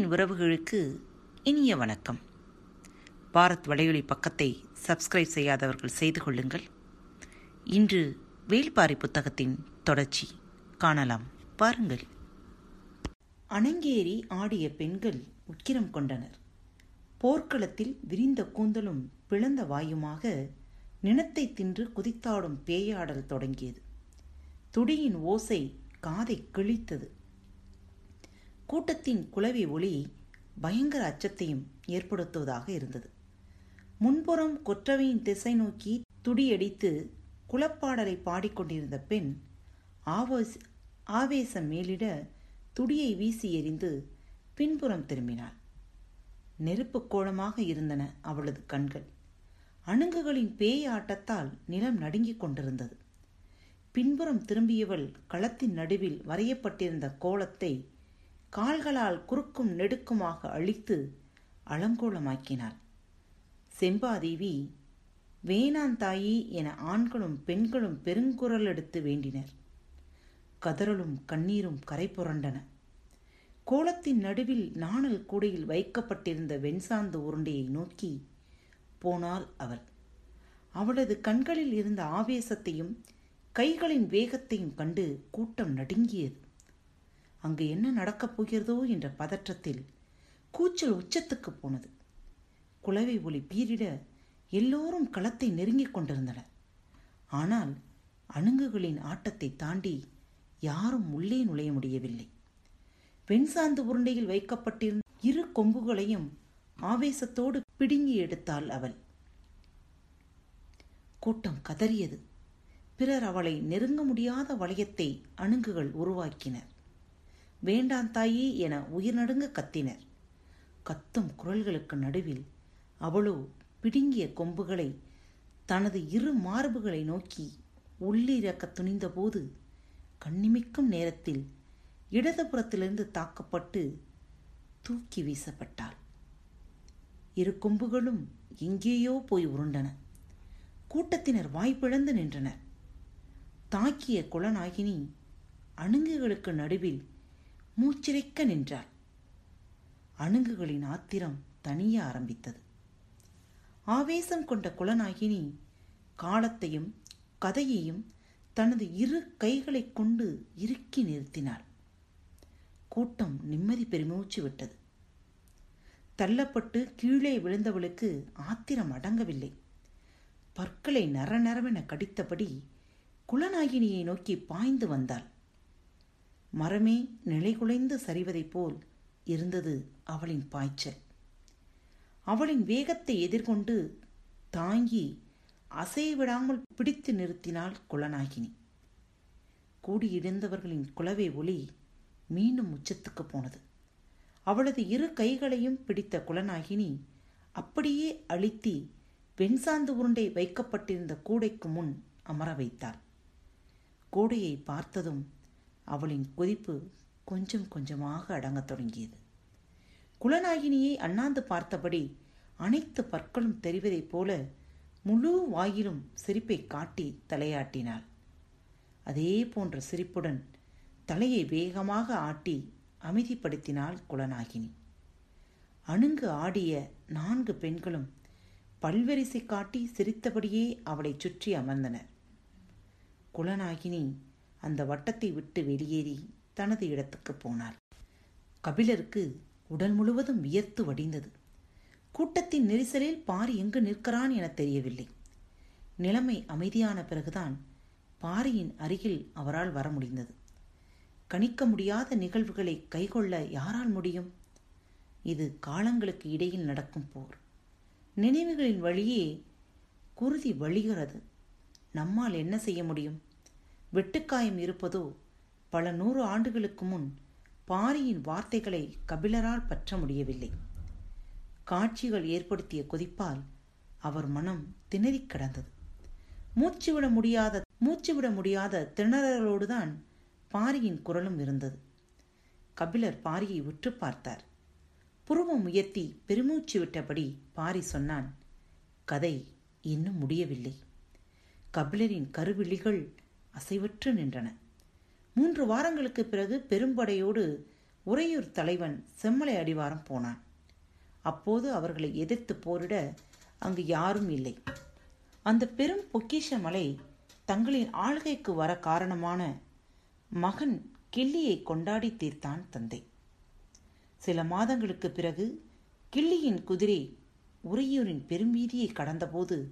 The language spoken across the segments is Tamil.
அன்பின் உறவுகளுக்கு இனிய வணக்கம். பாரத் வலையொலி பக்கத்தை சப்ஸ்கிரைப் செய்யாதவர்கள் செய்து கொள்ளுங்கள். இன்று வேல்பாரி புத்தகத்தின் தொடர்ச்சி காணலாம். பாருங்கள். அணங்கேறி ஆடிய பெண்கள் உக்கிரம் கொண்டனர். போர்க்களத்தில் விரிந்த கூந்தலும் பிளந்த வாயுமாக நினத்தை தின்று குதித்தாடும் பேயாடல் தொடங்கியது. துடியின் ஓசை காதை கிழித்தது. கூட்டத்தின் குலவி ஒளி பயங்கர அச்சத்தையும் ஏற்படுத்துவதாக இருந்தது. முன்புறம் கொற்றவையின் திசை நோக்கி துடியடித்து குலப்பாடலை பாடிக்கொண்டிருந்த பெண் ஆவேச ஆவேசம் மேலிட துடியை வீசி எறிந்து பின்புறம் திரும்பினாள். நெருப்புக் கோலமாக இருந்தன அவளது கண்கள். அணுங்குகளின் பேய் ஆட்டத்தால் நிலம் நடுங்கிக் கொண்டிருந்தது. பின்புறம் திரும்பியவள் களத்தின் நடுவில் வரையப்பட்டிருந்த கோலத்தை கால்களால் குறுக்கும் நெடுக்குமாக அழித்து அலங்கோலமாக்கினாள் செம்பாதேவி வேணாந்தாயி என ஆண்களும் பெண்களும் பெருங்குரல் எடுத்து வேண்டினர். கதறலும் கண்ணீரும் கரை புரண்டன. கோலத்தின் நடுவில் நாணல் கூடையில் வைக்கப்பட்டிருந்த வெண்சாந்து உருண்டையை நோக்கி போனாள் அவள். அவளது கண்களில் இருந்த ஆவேசத்தையும் கைகளின் வேகத்தையும் கண்டு கூட்டம் நடுங்கியது. அங்கு என்ன நடக்கப் போகிறதோ என்ற பதற்றத்தில் கூச்சல் உச்சத்துக்கு போனது. குலவை ஒளி பீரிட எல்லோரும் களத்தை நெருங்கிக் கொண்டிருந்தனர். ஆனால் அணுங்குகளின் ஆட்டத்தை தாண்டி யாரும் உள்ளே நுழைய முடியவில்லை. வெண்சாந்து உருண்டையில் வைக்கப்பட்டிருந்த இரு கொம்புகளையும் ஆவேசத்தோடு பிடுங்கி எடுத்தாள் அவள். கூட்டம் கதறியது. பிறர் அவளை நெருங்க முடியாத வளையத்தை அணுங்குகள் உருவாக்கினர். வேண்டாம் தாயி என உயிர் நடுங்க கத்தினர். கத்தும் குரல்களுக்கு நடுவில் அவளோ பிடுங்கிய கொம்புகளை தனது இரு மார்புகளை நோக்கி உள்ளிறக்க துணிந்தபோது கண்ணிமிக்கும் நேரத்தில் இடதுபுறத்திலிருந்து தாக்கப்பட்டு தூக்கி வீசப்பட்டாள். இரு கொம்புகளும் எங்கேயோ போய் உருண்டன. கூட்டத்தினர் வாய்ப்பிழந்து நின்றனர். தாக்கிய குலநாகினி அணுங்குகளுக்கு நடுவில் மூச்சிறைக்க நின்றாள். அணுகுகளின் ஆத்திரம் தனிய ஆரம்பித்தது. ஆவேசம் கொண்ட குலநாகினி காலத்தையும் கதையையும் தனது இரு கைகளைக் கொண்டு இறுக்கி நிறுத்தினாள். கூட்டம் நிம்மதி பெருமூச்சு விட்டது. தள்ளப்பட்டு கீழே விழுந்தவளுக்கு ஆத்திரம் அடங்கவில்லை. பற்களை நர நரவென கடித்தபடி குலநாகினியை நோக்கி பாய்ந்து வந்தாள். மரமே நிலைகுலைந்து சரிவதைப் போல் இருந்தது அவளின் பாய்ச்சல். அவளின் வேகத்தை எதிர்கொண்டு தாங்கி அசைவிடாமல் பிடித்து நிறுத்தினாள் குலநாகினி கூடியிருந்தவர்களின் குலவை ஒளி மீண்டும் உச்சத்துக்கு போனது. அவளது இரு கைகளையும் பிடித்த குலநாகினி அப்படியே அழித்தி வெண்சாந்து உருண்டை வைக்கப்பட்டிருந்த கூடைக்கு முன் அமர வைத்தாள். கூடையை பார்த்ததும் அவளின் கொதிப்பு கொஞ்சம் கொஞ்சமாக அடங்கத் தொடங்கியது. குலநாகினியை அண்ணாந்து பார்த்தபடி அனைத்து பற்களும் தெரிவதைப் போல முழு வாயிலும் சிரிப்பை காட்டி தலையாட்டினாள். அதே போன்ற சிரிப்புடன் தலையை வேகமாக ஆட்டி அமைதிப்படுத்தினாள் குலநாகினி அணுங்கு ஆடிய நான்கு பெண்களும் பல்வரிசை காட்டி சிரித்தபடியே அவளை சுற்றி அமர்ந்தனர். குலநாகினி அந்த வட்டத்தை விட்டு வெளியேறி தனது இடத்துக்கு போனார் கபிலருக்கு உடல் முழுவதும் வியர்த்து வடிந்தது. கூட்டத்தின் நெரிசலில் பாரி எங்கு நிற்கிறான் என தெரியவில்லை. நிலைமை அமைதியான பிறகுதான் பாரியின் அருகில் அவரால் வர முடிந்தது. கணிக்க முடியாத நிகழ்வுகளை கைகொள்ள யாரால் முடியும்? இது காலங்களுக்கு இடையில் நடக்கும் போர். நினைவுகளின் வழியே குருதி வழிகிறது. நம்மால் என்ன செய்ய முடியும்? வெட்டுக்காயம் இருப்பதோ பல நூறு ஆண்டுகளுக்கு முன் பாரியின் வார்த்தைகளை கபிலரால் பற்ற முடியவில்லை. காட்சிகள் ஏற்படுத்திய கொதிப்பால் அவர் மனம் திணறிக் கிடந்தது. மூச்சுவிட முடியாத மூச்சுவிட முடியாத திணறலோடுதான் பாரியின் குரலும் இருந்தது. கபிலர் பாரியை உற்று பார்த்தார். புருவம் உயர்த்தி பெருமூச்சு விட்டபடி பாரி சொன்னான் கதை இன்னும் முடியவில்லை. கபிலரின் கருவிழிகள் அசைவற்று நின்றன. மூன்று வாரங்களுக்கு பிறகு பெரும்படையோடு உறையூர் தலைவன் செம்மலை அடிவாரம் போனான். அப்போது அவர்களை எதிர்த்து போரிட அங்கு யாரும் இல்லை. அந்த பெரும் பொக்கிஷ மலை தங்களின் ஆள்கைக்கு வர காரணமான மகன் கிள்ளியை கொண்டாடி தீர்த்தான் தந்தை. சில மாதங்களுக்கு பிறகு கிள்ளியின் குதிரை உறையூரின் பெரும்பீதியை கடந்தபோது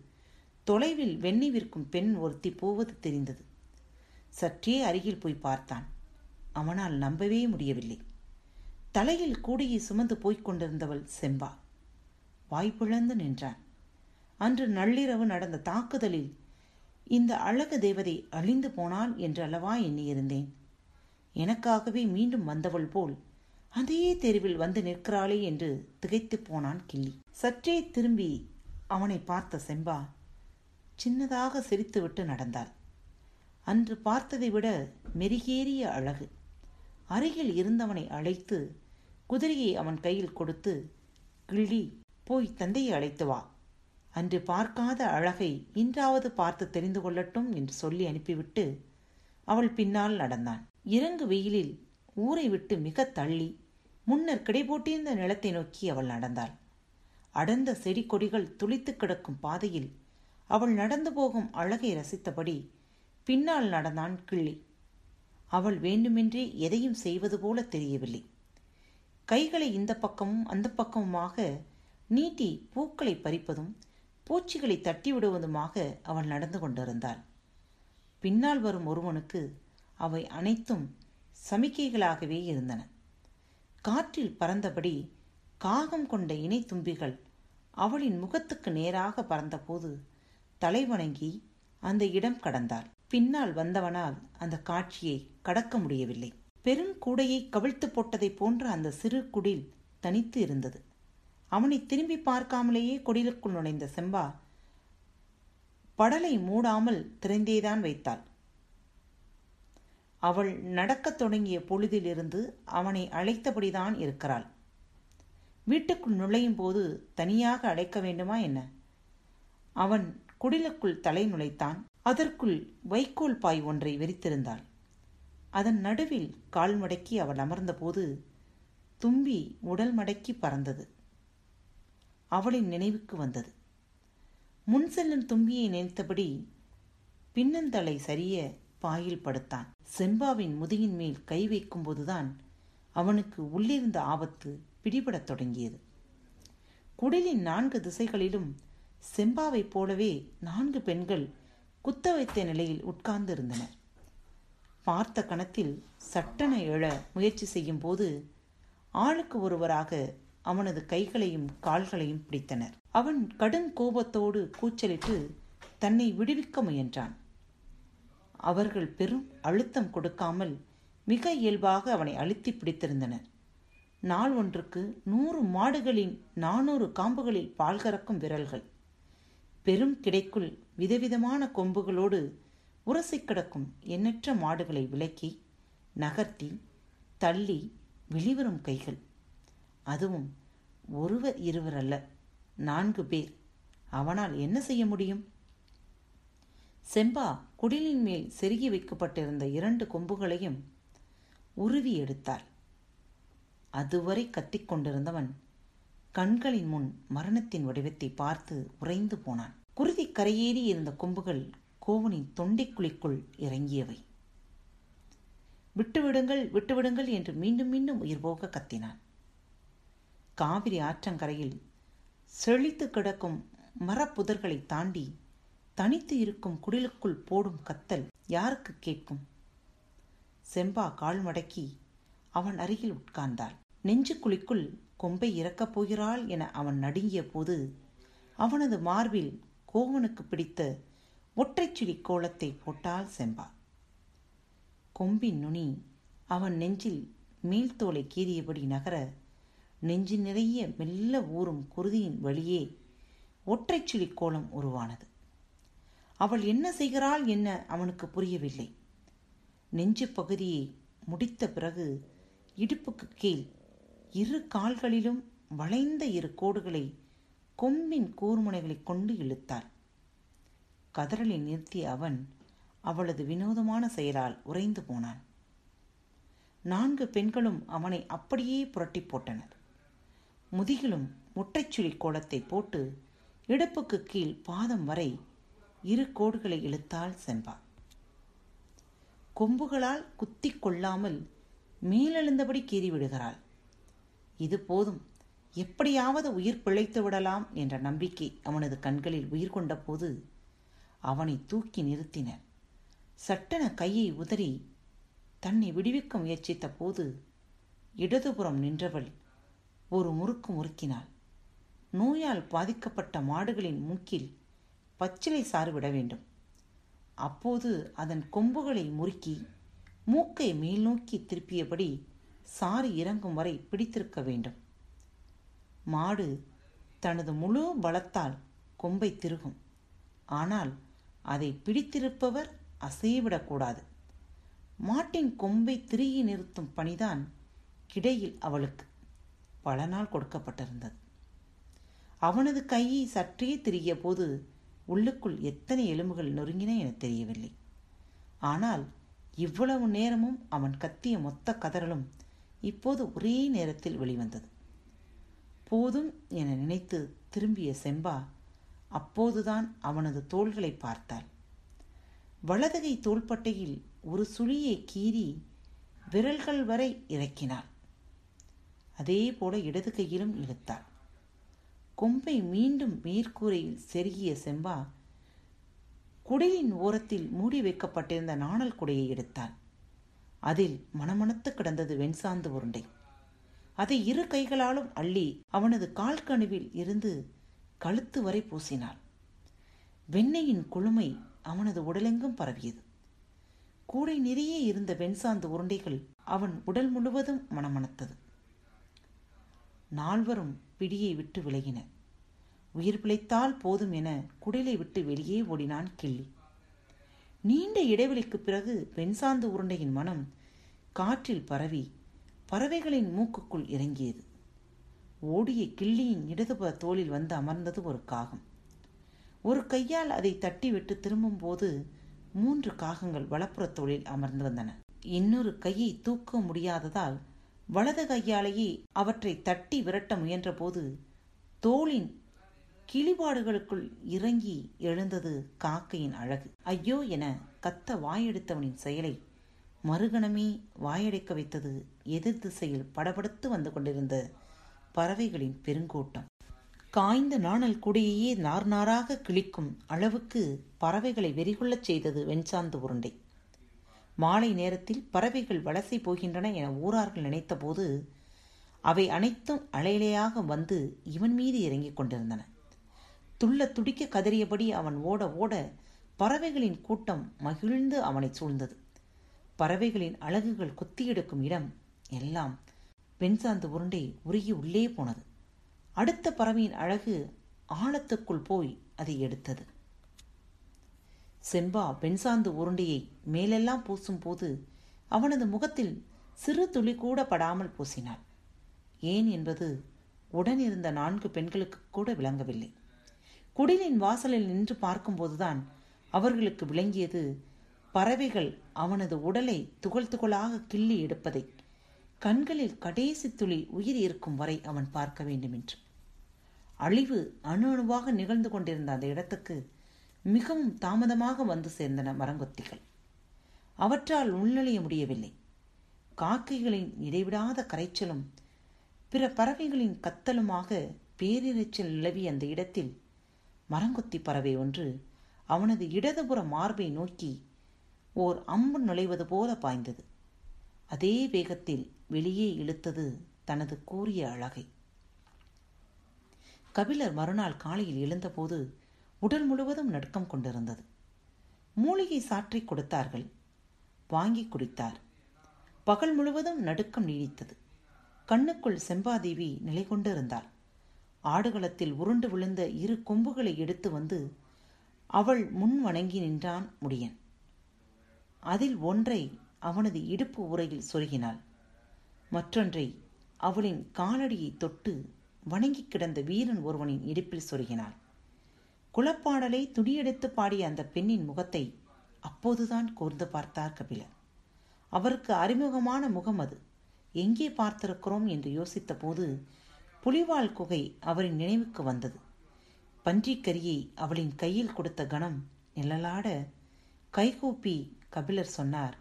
தொலைவில் வெண்ணி விற்கும் பெண் ஒருத்தி போவது தெரிந்தது. சற்றே அருகில் போய் பார்த்தான். அவனால் நம்பவே முடியவில்லை. தலையில் கூடையை சுமந்து போய்க் கொண்டிருந்தவள் செம்பா. வாய்ப்பிழந்து நின்றான். அன்று நள்ளிரவு நடந்த தாக்குதலில் இந்த அழகு தேவதை அழிந்து போனாள் என்று அல்லவா எண்ணியிருந்தேன். எனக்காகவே மீண்டும் வந்தவள் போல் அதே தெருவில் வந்து நிற்கிறாளே என்று திகைத்து போனான் கிள்ளி. சற்றே திரும்பி அவனை பார்த்த செம்பா சின்னதாக சிரித்துவிட்டு நடந்தாள். அன்று பார்த்ததை விட மெருகேறிய அழகு. அருகில் இருந்தவனை அழைத்து குதிரையை அவன் கையில் கொடுத்து கிள்ளி போய் தந்தையை அழைத்து வா. அன்று பார்க்காத அழகை இன்றாவது பார்த்து தெரிந்து கொள்ளட்டும் என்று சொல்லி அனுப்பிவிட்டு அவள் பின்னால் நடந்தான். இறங்கு வெயிலில் ஊரை விட்டு மிக தள்ளி முன்னர் கிடைபோட்டிருந்த நிலத்தை நோக்கி அவள் நடந்தாள். அடர்ந்த செடி கொடிகள் துளித்து கிடக்கும் பாதையில் அவள் நடந்து போகும் அழகை ரசித்தபடி பின்னால் நடந்தான் கிள்ளி. அவள் வேண்டுமென்றே எதையும் செய்வது போல தெரியவில்லை. கைகளை இந்த பக்கமும் அந்த பக்கமுமாக நீட்டி பூக்களை பறிப்பதும் பூச்சிகளை தட்டி விடுவதுமாக அவள் நடந்து கொண்டிருந்தாள். பின்னால் வரும் ஒருவனுக்கு அவை அனைத்தும் சமிக்கைகளாகவே இருந்தன. காற்றில் பறந்தபடி காகம் கொண்ட இணை தும்பிகள் அவளின் முகத்துக்கு நேராக பறந்தபோது தலைவணங்கி அந்த இடம் கடந்தாள். பின்னால் வந்தவனால் அந்த காட்சியை கடக்க முடியவில்லை. பெருங்கூடையை கவிழ்த்து போட்டதைப் போன்ற அந்த சிறு குடில் தனித்து இருந்தது. அவனை திரும்பி பார்க்காமலேயே குடிலுக்குள் நுழைந்த செம்பா படலை மூடாமல் திறந்தேதான் வைத்தாள். அவள் நடக்கத் தொடங்கிய பொழுதிலிருந்து அவனை அழைத்தபடிதான் இருக்கிறாள். வீட்டுக்குள் நுழையும் போது தனியாக அழைக்க வேண்டுமா என்ன? அவன் குடிலுக்குள் தலை நுழைத்தான். அதற்குள் வைக்கோல் பாய் ஒன்றை விரித்திருந்தாள். அதன் நடுவில் கால் மடக்கி அவள் அமர்ந்தபோது தும்பி உடல் மடக்கி பறந்தது. அவளின் நினைவுக்கு வந்தது. முன் செல்லும் தும்பியை நினைத்தபடி பின்னந்தலை சரிய பாயில் படுத்தான். செம்பாவின் முதுகின் மேல் கை வைக்கும்போதுதான் அவனுக்கு உள்ளிருந்த ஆபத்து பிடிபடத் தொடங்கியது. குடிலின் நான்கு திசைகளிலும் செம்பாவைப் போலவே நான்கு பெண்கள் குத்த வைத்த நிலையில் உட்கார்ந்து இருந்தனர் பார்த்த கணத்தில் சட்டென எழ முயற்சி செய்யும் போது ஆளுக்கு ஒருவராக அவனது கைகளையும் கால்களையும் பிடித்தனர். அவன் கடும் கோபத்தோடு கூச்சலிட்டு தன்னை விடுவிக்க முயன்றான். அவர்கள் பெரும் அழுத்தம் கொடுக்காமல் மிக இயல்பாக அவனை அழுத்தி பிடித்திருந்தனர். நாள் ஒன்றுக்கு நூறு மாடுகளின் நானூறு காம்புகளில் பால் கறக்கும் விரல்கள். பெரும் கிடைக்குள் விதவிதமான கொம்புகளோடு உரசி கிடக்கும் எண்ணற்ற மாடுகளை விலக்கி நகர்த்தி தள்ளி வெளிவரும் கைகள். அதுவும் ஒருவர் இருவர் அல்ல நான்கு பேர். அவனால் என்ன செய்ய முடியும்? செம்பா குடிலின் மேல் செருகி வைக்கப்பட்டிருந்த இரண்டு கொம்புகளையும் உருவி எடுத்தாள். அதுவரை கத்திக்கொண்டிருந்தவன் கண்களின் முன் மரணத்தின் வடிவத்தை பார்த்து உறைந்து போனான். குருதி கரையேறி இருந்த கொம்புகள் கோவனின் தொண்டைக்குழிக்குள் இறங்கியவை. விட்டுவிடுங்கள் விட்டுவிடுங்கள் என்று மீண்டும் மீண்டும் உயிர் போக கத்தினான். காவிரி ஆற்றங்கரையில் செழித்து கிடக்கும் மரப்புதர்களை தாண்டி தனித்து இருக்கும் குடிலுக்குள் போடும் கத்தல் யாருக்கு கேட்கும்? செம்பா கால் மடக்கி அவன் அருகில் உட்கார்ந்தாள். நெஞ்சுக்குழிக்குள் கொம்பை இறக்கப் போகிறாள் என அவன் நடுங்கிய போது அவனது மார்பில் கோவனுக்கு பிடித்த ஒற்றைச்சுழி கோலத்தை போட்டால் செம்பா. கொம்பின் நுனி அவன் நெஞ்சில் மேல்தோலை கீறியபடி நகர நெஞ்சு நிறைய மெல்ல ஊறும் குருதியின் வழியே ஒற்றைச்சுழி கோலம் உருவானது. அவள் என்ன செய்கிறாள் என்ன அவனுக்கு புரியவில்லை. நெஞ்சு பகுதியை முடித்த பிறகு இடுப்புக்கு கீழ் இரு கால்களிலும் வளைந்த இரு கோடுகளை கொம்பின் கூர்முனைகளைக் கொண்டு இழுத்தார். கதறலை நிறுத்திய அவன் அவளது வினோதமான செயலால் உறைந்து போனான். நான்கு பெண்களும் அவனை அப்படியே புரட்டி போட்டனர். முதுகிலும் முட்டைச்சுழி கோலத்தை போட்டு இடுப்புக்கு கீழ் பாதம் வரை இரு கோடுகளை இழுத்தாள் சென்பா கொம்புகளால் குத்தி கொள்ளாமல் மேலெழுந்தபடி கீறிவிடுகிறாள் இது போதும். எப்படியாவது உயிர் பிழைத்து விடலாம் என்ற நம்பிக்கை அவனது கண்களில் உயிர் கொண்ட போது அவனை தூக்கி நிறுத்தினர். சட்டென கையை உதறி தன்னை விடுவிக்க முயற்சித்த போது இடதுபுறம் நின்றவள் ஒரு முறுக்கு முறுக்கினாள். நோயால் பாதிக்கப்பட்ட மாடுகளின் மூக்கில் பச்சிலை சாறு விட வேண்டும். அப்போது அதன் கொம்புகளை முறுக்கி மூக்கை மேல்நோக்கி திருப்பியபடி சாறு இறங்கும் வரை பிடித்திருக்க வேண்டும். மாடு தனது முழு பலத்தால் கொம்பை திருகும். ஆனால் அதை பிடித்திருப்பவர் அசைவிடக்கூடாது மாட்டின் கொம்பை திருகி நிறுத்தும் பணிதான் கிடையில் அவளுக்கு பல நாள் கொடுக்கப்பட்டிருந்தது. அவனது கையை சற்றே திரிய போது உள்ளுக்குள் எத்தனை எலும்புகள் நொறுங்கின என தெரியவில்லை. ஆனால் இவ்வளவு நேரமும் அவன் கத்திய மொத்த கதறலும் இப்போது ஒரே நேரத்தில் வெளிவந்தது. போதும் என நினைத்து திரும்பிய செம்பா அப்போதுதான் அவனது தோள்களை பார்த்தாள். வலதுகை தோள்பட்டையில் ஒரு சுழியை கீறி விரல்கள் வரை இறக்கினாள். அதே போல இடது கையிலும் இழுத்தாள். கொம்பை மீண்டும் மேற்கூரையில் செருகிய செம்பா குடையின் ஓரத்தில் மூடி வைக்கப்பட்டிருந்த நாணல் குடையை எடுத்தாள். அதில் மணமணத்து கிடந்தது வெண்சாந்து உருண்டை. அதை இரு கைகளாலும் அள்ளி அவனது கால்கணுவில் இருந்து கழுத்து வரை பூசினாள். வெண்ணெயின் குழுமை அவனது உடலெங்கும் பரவியது. கூடை நிறைய இருந்த வெண்சாந்து உருண்டைகள் அவன் உடல் முழுவதும் மணமணத்தது நால்வரும் பிடியை விட்டு விலகின உயிர் பிழைத்தால் போதும் என குடிலை விட்டு வெளியே ஓடினான் கிள்ளி. நீண்ட இடைவெளிக்கு பிறகு வெண்சாந்து உருண்டையின் மனம் காற்றில் பரவி பறவைகளின் மூக்குக்குள் இறங்கியது. ஓடிய கிள்ளியின் இடதுபுற தோளில் வந்து அமர்ந்தது ஒரு காகம். ஒரு கையால் அதை தட்டிவிட்டு திரும்பும்போது மூன்று காகங்கள் வலப்புற தோளில் அமர்ந்து வந்தன. இன்னொரு கையை தூக்க முடியாததால் வலது கையாலேயே அவற்றை தட்டி விரட்ட முயன்றபோது தோளின் கிளிபாடுகளுக்குள் இறங்கி எழுந்தது காக்கையின் அழகு. ஐயோ என கத்த வாயெடுத்தவனின் செயலை மறுகணமே வாயடைக்க வைத்தது எதிர் திசையில் படபடுத்து வந்து கொண்டிருந்த பறவைகளின் பெருங்கூட்டம். காய்ந்த நாணல் குடியையே நார்நாராக கிழிக்கும் அளவுக்கு பறவைகளை வெறிகொள்ளச் செய்தது வெண்சாந்து உருண்டை. மாலை நேரத்தில் பறவைகள் வலசை போகின்றன என ஊரார்கள் நினைத்தபோது அவை அனைத்தும் அலையிலையாக வந்து இவன் மீது இறங்கிக் கொண்டிருந்தன. துள்ள துடிக்க கதறியபடி அவன் ஓட ஓட பறவைகளின் கூட்டம் மகிழ்ந்து அவனை சூழ்ந்தது. பறவைகளின் அழகுகள் கொத்தியெடுக்கும் இடம் எல்லாம் வெண்சாந்து உருண்டை உருகி உள்ளே போனது. அடுத்த பறவையின் அழகு ஆழத்துக்குள் போய் அதை எடுத்தது. செம்பா பெண்சாந்து உருண்டையை மேலெல்லாம் பூசும்போது அவனது முகத்தில் சிறு துளி கூட படாமல் பூசினாள். ஏன் என்பது உடனிருந்த நான்கு பெண்களுக்கு கூட விளங்கவில்லை. குடிலின் வாசலில் நின்று பார்க்கும்போதுதான் அவர்களுக்கு விளங்கியது பறவைகள் அவனது உடலை துகள் துகளாக கிள்ளி எடுப்பதை கண்களில் கடைசி துளி உயிர் இருக்கும் வரை அவன் பார்க்க வேண்டும் என்று அழிவு அணு அணுவாக நிகழ்ந்து கொண்டிருந்த அந்த இடத்துக்கு மிகவும் தாமதமாக வந்து சேர்ந்தன மரங்கொத்திகள். அவற்றால் உள்நுழைய முடியவில்லை. காக்கைகளின் இடைவிடாத கரைச்சலும் பிற பறவைகளின் கத்தலுமாக பேரிரைச்சல் நிலவி அந்த இடத்தில் மரங்கொத்தி பறவை ஒன்று அவனது இடதுபுற மார்பை நோக்கி ஓர் அம்பு நுழைவது போல பாய்ந்தது. அதே வேகத்தில் வெளியே இழுத்தது தனது கூறிய அழகை. கபிலர் மறுநாள் காலையில் எழுந்தபோது உடல் முழுவதும் நடுக்கம் கொண்டிருந்தது. மூலிகை சாற்றி கொடுத்தார்கள். வாங்கி குடித்தார். பகல் முழுவதும் நடுக்கம் நீடித்தது. கண்ணுக்குள் செம்பாதேவி நிலை கொண்டிருந்தாள் ஆடுகளத்தில் உருண்டு விழுந்த இரு கொம்புகளை எடுத்து வந்து அவள் முன் வணங்கி நின்றான் முடியன். அதில் ஒன்றை அவனது இடுப்பு உரையில் சொருகினாள். மற்றொன்றை அவளின் காலடியை தொட்டு வணங்கி கிடந்த வீரன் ஒருவனின் இடுப்பில் சொருகினாள். குலப்பாடலை துடியெடுத்து பாடிய அந்த பெண்ணின் முகத்தை அப்போதுதான் கூர்ந்து பார்த்தார் கபிலர் அவருக்கு அறிமுகமான முகம் அது. எங்கே பார்த்திருக்கிறோம் என்று யோசித்த போது புலிவால் குகை அவரின் நினைவுக்கு வந்தது. பன்றிக்கரியை அவளின் கையில் கொடுத்த கணம் நிழலாட கைகூப்பி கபிலர் சொன்னார்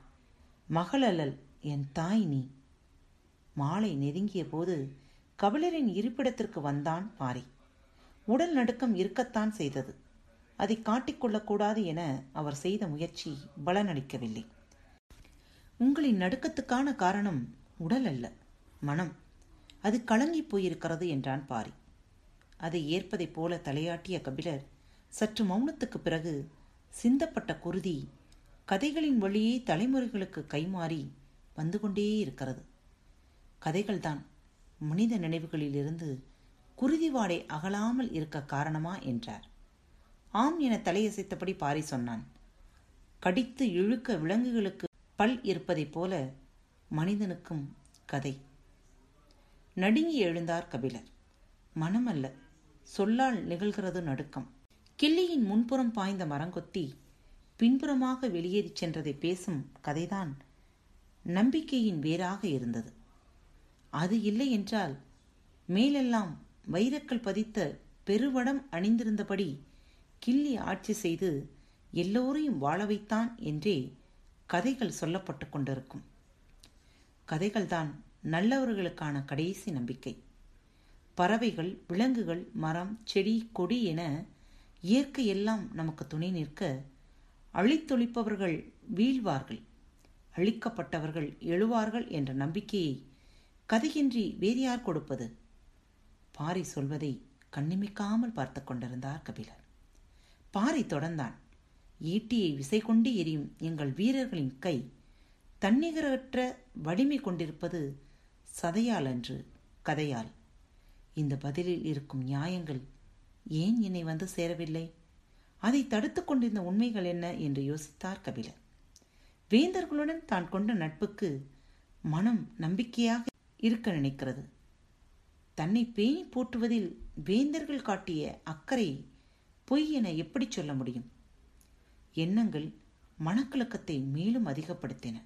மகளல்லல் என் தாய் நீ. மாலை நெருங்கிய போது கபிலரின் இருப்பிடத்திற்கு வந்தான் பாரி. உடல் நடுக்கம் இருக்கத்தான் செய்தது. அதை காட்டிக்கொள்ளக்கூடாது என அவர் செய்த முயற்சி பலனளிக்கவில்லை. உங்களின் நடுக்கத்துக்கான காரணம் உடல் அல்ல மனம். அது கலங்கி போயிருக்கிறது என்றான் பாரி. அதை ஏற்பதைப் போல தலையாட்டிய கபிலர் சற்று மௌனத்துக்கு பிறகு சிந்தப்பட்ட குருதி கதைகளின் வழியே தலைமுறைகளுக்கு கைமாறி வந்து கொண்டே இருக்கிறது. கதைகள்தான் மனித நினைவுகளிலிருந்து குருதி வாடை அகலாமல் இருக்க காரணமா என்றார். ஆம் என தலையசைத்தபடி பாரி சொன்னான். கடித்து இழுக்க விலங்குகளுக்கு பல் இருப்பதைப் போல மனிதனுக்கும் கதை. நடுங்கி எழுந்தார் கபிலர். மனமல்ல. சொல்லால் நிகழ்கிறது நடுக்கம். கிள்ளியின் முன்புறம் பாய்ந்த மரங்கொத்தி பின்புறமாக வெளியேறிச் சென்றதை பேசும் கதைதான் நம்பிக்கையின் வேறாக இருந்தது. அது இல்லை என்றால் மேலெல்லாம் வைரக்கல் பதித்த பெருவடம் அணிந்திருந்தபடி கிள்ளி ஆட்சி செய்து எல்லோரையும் வாழ வைத்தான் என்றே கதைகள் சொல்லப்பட்டு கொண்டிருக்கும். கதைகள்தான் நல்லவர்களுக்கான கடைசி நம்பிக்கை. பறவைகள் விலங்குகள் மரம் செடி கொடி என இயற்கை எல்லாம் நமக்கு துணை நிற்க அழித்தொழிப்பவர்கள் வீழ்வார்கள். அழிக்கப்பட்டவர்கள் எழுவார்கள் என்ற நம்பிக்கையை கதையின்றி வேறு யார் கொடுப்பது? பாரி சொல்வதை கண்ணிமிக்காமல் பார்த்து கொண்டிருந்தார் கபிலர். பாரி தொடர்ந்தான். ஈட்டியை விசை கொண்டு எரியும் எங்கள் வீரர்களின் கை தன்னிகரற்ற வலிமை கொண்டிருப்பது சதையால் அன்று கதையால் இந்த பதிலில் இருக்கும் நியாயங்கள் ஏன் என்னை வந்து சேரவில்லை? அதை தடுத்து கொண்டிருந்த உண்மைகள் என்ன? என்று யோசித்தார் கபிலர் வேந்தர்களுடன் தான் கொண்ட நட்புக்கு மனம் நம்பிக்கையாக இருக்க நினைக்கிறது. தன்னை பேணி போற்றுவதில் வேந்தர்கள் காட்டிய அக்கறை பொய் என எப்படி சொல்ல முடியும்? எண்ணங்கள் மனக்கலக்கத்தை மேலும் அதிகப்படுத்தின.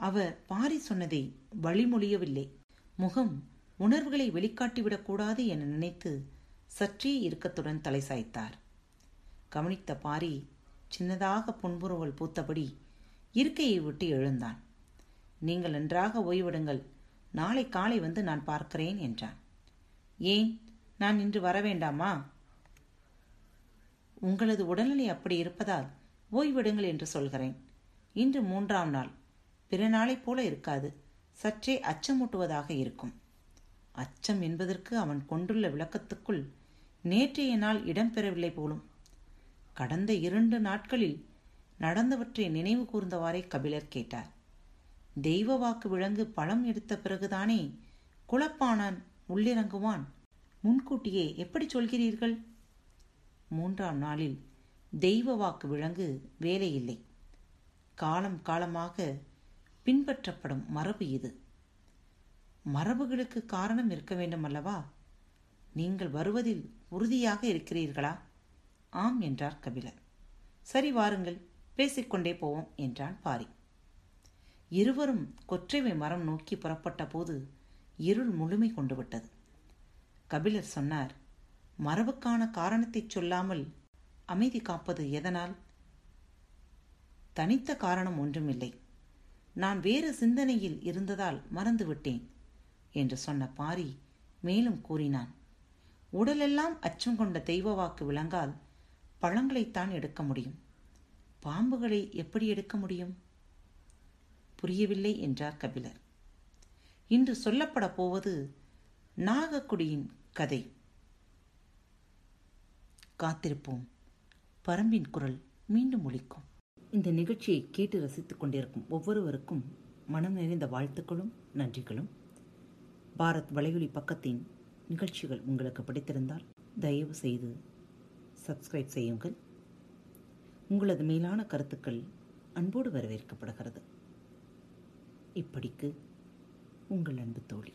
அவர் பாரி சொன்னதை வழிமொழியவில்லை. முகம் உணர்வுகளை வெளிக்காட்டிவிடக்கூடாது என நினைத்து சற்றே இறுக்கத்துடன் தலை சாய்த்தார். கவனித்த பாரி சின்னதாக புன்புறுவல் பூத்தபடி இருக்கையை விட்டு எழுந்தான். நீங்கள் நன்றாக ஓய்விடுங்கள். நாளை காலை வந்து நான் பார்க்கிறேன் என்றான். ஏன்? நான் இன்று வர வேண்டாமா? உங்களது உடல்நிலை அப்படி இருப்பதால் ஓய்விடுங்கள் என்று சொல்கிறேன். இன்று மூன்றாம் நாள். பிற நாளைப் போல இருக்காது. சற்றே அச்சமூட்டுவதாக இருக்கும். அச்சம் என்பதற்கு அவன் கொண்டுள்ள விளக்கத்துக்குள் நேற்றைய நாள் இடம்பெறவில்லை போலும். கடந்த இரண்டு நாட்களில் நடந்தவற்றை நினைவு கூர்ந்தவாறே கபிலர் கேட்டார். தெய்வ வாக்கு விலங்கு பழம் எடுத்த பிறகுதானே குழப்பானான் உள்ளிறங்குவான். முன்கூட்டியே எப்படி சொல்கிறீர்கள்? மூன்றாம் நாளில் தெய்வ வாக்கு விலங்கு வேலையில்லை. காலம் காலமாக பின்பற்றப்படும் மரபு இது. மரபுகளுக்கு காரணம் இருக்க வேண்டும் அல்லவா? நீங்கள் வருவதில் உறுதியாக இருக்கிறீர்களா? ஆம் என்றார் கபிலர். சரி வாருங்கள் பேசிக்கொண்டே போவோம் என்றான் பாரி. இருவரும் கொற்றைவை மரம் நோக்கி புறப்பட்ட போது இருள் முழுமை கொண்டு விட்டது. கபிலர் சொன்னார் மரபுக்கான காரணத்தை சொல்லாமல் அமைதி காப்பது எதனால்? தனித்த காரணம் ஒன்றுமில்லை. நான் வேறு சிந்தனையில் இருந்ததால் மறந்துவிட்டேன் என்று சொன்ன பாரி மேலும் கூறினான். உடலெல்லாம் அச்சம் கொண்ட தெய்வ வாக்கு விளங்கால் பழங்களைத்தான் எடுக்க முடியும். பாம்புகளை எப்படி எடுக்க முடியும்? புரியவில்லை என்றார் கபிலர். இன்று சொல்லப்பட போவது நாகக்குடியின் கதை. காத்திருப்போம். பரம்பின் குரல் மீண்டும் ஒழிக்கும் இந்த நிகழ்ச்சியை கேட்டு ரசித்துக் கொண்டிருக்கும் ஒவ்வொருவருக்கும் மனம் நிறைந்த வாழ்த்துக்களும் நன்றிகளும். பாரத் வலையொலி பக்கத்தின் நிகழ்ச்சிகள் உங்களுக்கு பிடித்திருந்தால் தயவு செய்து சப்ஸ்கிரைப் செய்யுங்கள். உங்களது மேலான கருத்துக்கள் அன்போடு வரவேற்கப்படுகிறது. இப்படிக்கு உங்கள் அன்பு தோழி.